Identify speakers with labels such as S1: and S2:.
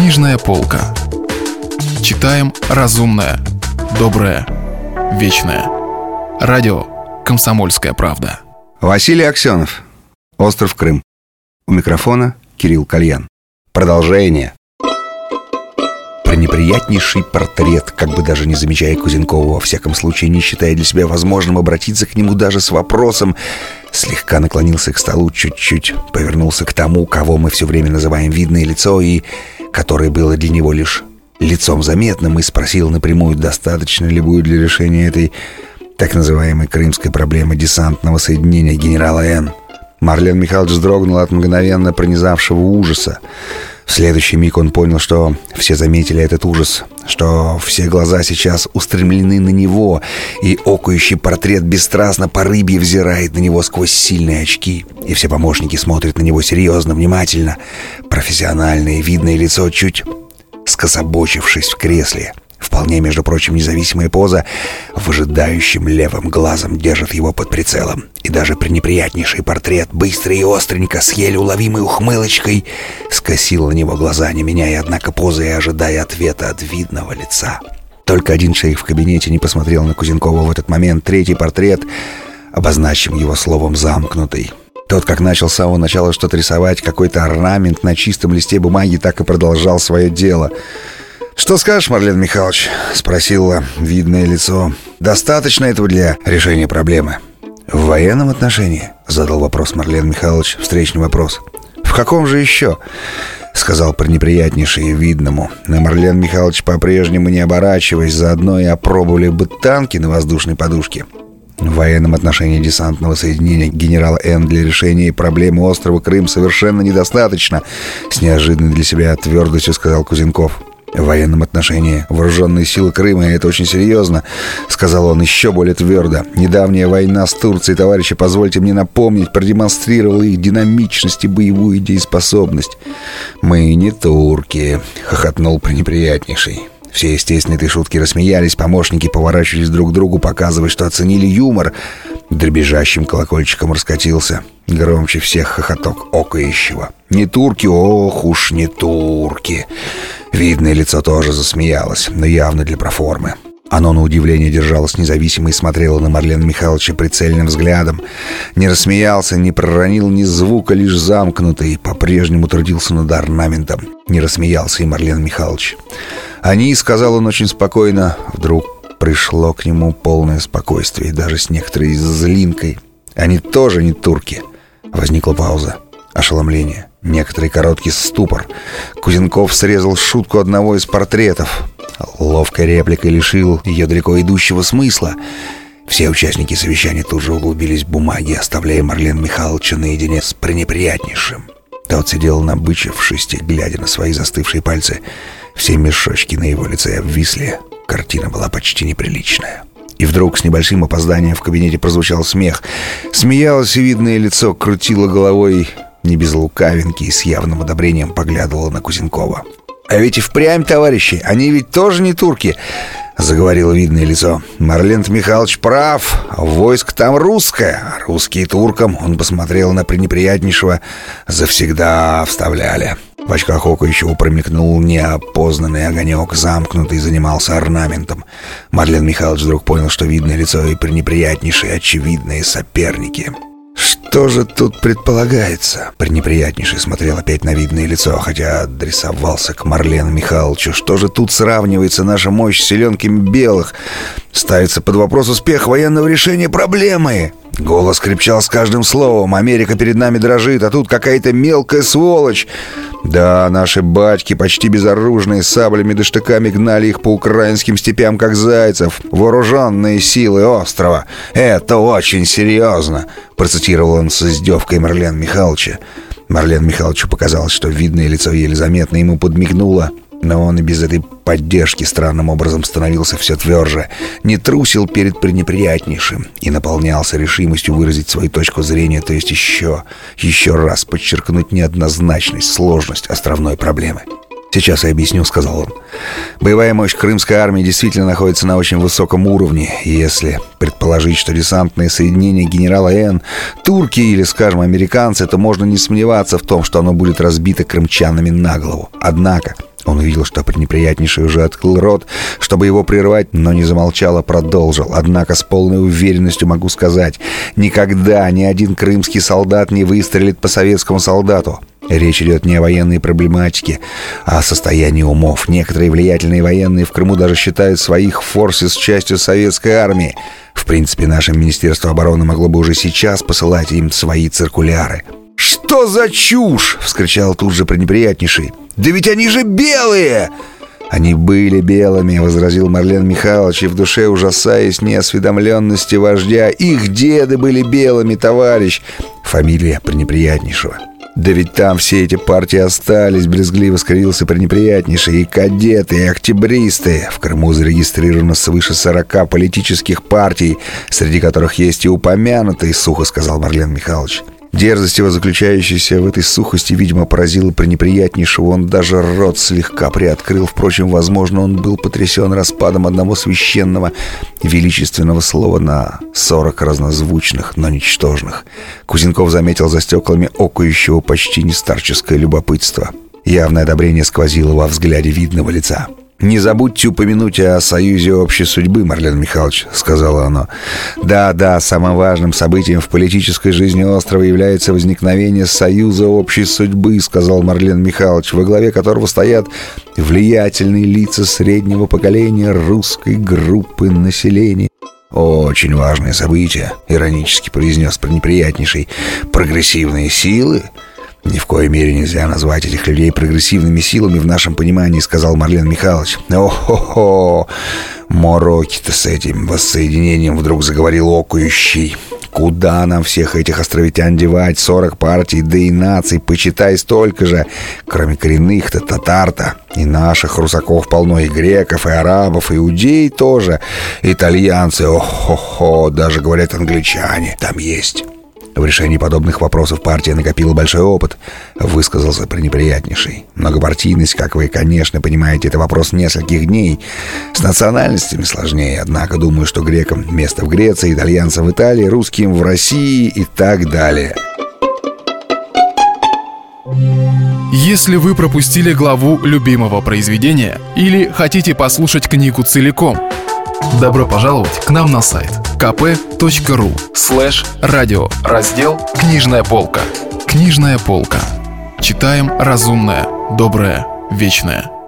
S1: Книжная полка. Читаем разумное, доброе, вечное. Радио «Комсомольская правда».
S2: Василий Аксенов. Остров Крым. У микрофона Кирилл Кальян. Продолжение. Пренеприятнейший портрет, как бы даже не замечая Кузенкова, во всяком случае не считая для себя возможным обратиться к нему даже с вопросом, слегка наклонился к столу чуть-чуть, повернулся к тому, кого мы все время называем видное лицо, и которое было для него лишь лицом заметным, и спросил напрямую, достаточно ли будет для решения этой так называемой крымской проблемы десантного соединения генерала Н. Марлен Михайлович вздрогнул от мгновенно пронизавшего ужаса. В следующий миг он понял, что все заметили этот ужас, что все глаза сейчас устремлены на него, и окающий портрет бесстрастно по рыбье взирает на него сквозь сильные очки, и все помощники смотрят на него серьезно, внимательно. Профессиональное видное лицо чуть скособочившись в кресле — Вполне, между прочим, независимая поза выжидающим левым глазом держит его под прицелом. И даже пренеприятнейший портрет, быстро и остренько, с еле уловимой ухмылочкой, скосил на него глаза, не меняя, однако, позы и ожидая ответа от видного лица. Только один шейх в кабинете не посмотрел на Кузенкова в этот момент. Третий портрет, обозначим его словом «замкнутый». Тот, как начал с самого начала что-то рисовать, какой-то орнамент на чистом листе бумаги, так и продолжал свое дело — «Что скажешь, Марлен Михайлович?» — спросила видное лицо. «Достаточно этого для решения проблемы?» «В военном отношении?» — задал вопрос Марлен Михайлович, встречный вопрос. «В каком же еще?» — сказал пренеприятнейший видному. На Марлен Михайлович по-прежнему не оборачиваясь, заодно и опробовали бы танки на воздушной подушке. В военном отношении десантного соединения генерала Н для решения проблемы острова Крым совершенно недостаточно, с неожиданной для себя твердостью сказал Кузенков. В военном отношении вооруженные силы Крыма — это очень серьезно, сказал он еще более твердо. Недавняя война с Турцией, товарищи, позвольте мне напомнить, продемонстрировала их динамичность и боевую дееспособность. «Мы не турки», — хохотнул пренеприятнейший. Все, естественно, этой шутки рассмеялись, помощники поворачивались друг к другу, показывая, что оценили юмор. Дребезжащим колокольчиком раскатился. Громче всех хохоток окающего. «Не турки, ох уж не турки!» Видное лицо тоже засмеялось, но явно для проформы. Оно, на удивление, держалось независимо и смотрело на Марлена Михайловича прицельным взглядом. Не рассмеялся, не проронил ни звука, лишь замкнутый, по-прежнему трудился над орнаментом. Не рассмеялся и Марлен Михайлович. «Они», — сказал он очень спокойно, вдруг пришло к нему полное спокойствие, даже с некоторой злинкой. «Они тоже не турки». Возникла пауза. Ошеломление. Некоторый короткий ступор. Кузенков срезал шутку одного из портретов. Ловкой репликой лишил ее далеко идущего смысла. Все участники совещания тут же углубились в бумаги, оставляя Марлен Михайловича наедине с пренеприятнейшим. Тот сидел набычившись, глядя на свои застывшие пальцы. Все мешочки на его лице обвисли. Картина была почти неприличная. И вдруг с небольшим опозданием в кабинете прозвучал смех. Смеялось и видное лицо, крутило головой не без лукавинки и с явным одобрением поглядывала на Кузенкова. «А ведь и впрямь, товарищи, они ведь тоже не турки!» Заговорило видное лицо. Марлент Михайлович прав. Войск там русское. Русские туркам. Он посмотрел на пренеприятнейшего. Завсегда вставляли. В очках ока еще промелькнул неопознанный огонек, замкнутый, занимался орнаментом. Марлен Михайлович вдруг понял, что видное лицо и пренеприятнейшие очевидные соперники. «Что же тут предполагается?» Пренеприятнейший смотрел опять на видное лицо, хотя адресовался к Марлену Михайловичу. «Что же тут сравнивается наша мощь с селенками белых? Ставится под вопрос успех военного решения проблемы!» Голос крепчал с каждым словом. «Америка перед нами дрожит, а тут какая-то мелкая сволочь!» Да, наши батьки, почти безоружные, саблями да штыками гнали их по украинским степям, как зайцев. Вооруженные силы острова. Это очень серьезно, процитировал он с издевкой Марлен Михайловича. Марлен Михайловичу показалось, что видное лицо еле заметно ему подмигнуло. Но он и без этой поддержки странным образом становился все тверже, не трусил перед пренеприятнейшим и наполнялся решимостью выразить свою точку зрения, то есть еще, еще раз подчеркнуть неоднозначность, сложность островной проблемы. «Сейчас я объясню», — сказал он. «Боевая мощь крымской армии действительно находится на очень высоком уровне. Если предположить, что десантные соединения генерала Н — турки или, скажем, американцы, то можно не сомневаться в том, что оно будет разбито крымчанами на голову. Однако Он увидел, что пренеприятнейший уже открыл рот, чтобы его прервать, но не замолчал, а продолжил. Однако с полной уверенностью могу сказать, никогда ни один крымский солдат не выстрелит по советскому солдату. Речь идет не о военной проблематике, а о состоянии умов. Некоторые влиятельные военные в Крыму даже считают своих форсис частью советской армии. В принципе, наше Министерство обороны могло бы уже сейчас посылать им свои циркуляры. «Что за чушь?» — вскричал тут же пренеприятнейший. «Да ведь они же белые!» «Они были белыми», — возразил Марлен Михайлович, и в душе ужасаясь неосведомленности вождя. «Их деды были белыми, товарищ!» Фамилия пренеприятнейшего. «Да ведь там все эти партии остались», — брезгливо скривился пренеприятнейший. «И кадеты, и октябристы. В Крыму зарегистрировано свыше 40 политических партий, среди которых есть и упомянутые», — сухо сказал Марлен Михайлович. Дерзость его, заключающаяся в этой сухости, видимо, поразила пренеприятнейшего. Он даже рот слегка приоткрыл. Впрочем, возможно, он был потрясен распадом одного священного величественного слова на сорок разнозвучных, но ничтожных. Кузенков заметил за стеклами окающего почти нестарческое любопытство. Явное одобрение сквозило во взгляде видного лица. «Не забудьте упомянуть о союзе общей судьбы, Марлен Михайлович», — сказала она. «Да, да, самым важным событием в политической жизни острова является возникновение союза общей судьбы», — сказал Марлен Михайлович, во главе которого стоят влиятельные лица среднего поколения русской группы населения. «Очень важное событие», — иронически произнес пренеприятнейший. «Прогрессивные силы?» «Ни в коей мере нельзя назвать этих людей прогрессивными силами в нашем понимании», — сказал Марлен Михайлович. «О-хо-хо! Мороки-то с этим воссоединением вдруг заговорил окующий. Куда нам всех этих островитян девать? Сорок партий, да и наций, почитай столько же. Кроме коренных-то, татар-то. И наших русаков полно, и греков, и арабов, и иудей тоже. Итальянцы, о-хо-хо, даже, говорят, англичане там есть». В решении подобных вопросов партия накопила большой опыт, высказался пренеприятнейший. Многопартийность, как вы, конечно, понимаете, это вопрос нескольких дней. С национальностями сложнее, однако думаю, что грекам место в Греции, итальянцам в Италии, русским в России и так далее.
S1: Если вы пропустили главу любимого произведения или хотите послушать книгу целиком, добро пожаловать к нам на сайт kp.ru слэш радио раздел «Книжная полка». Книжная полка. Читаем разумное, доброе, вечное.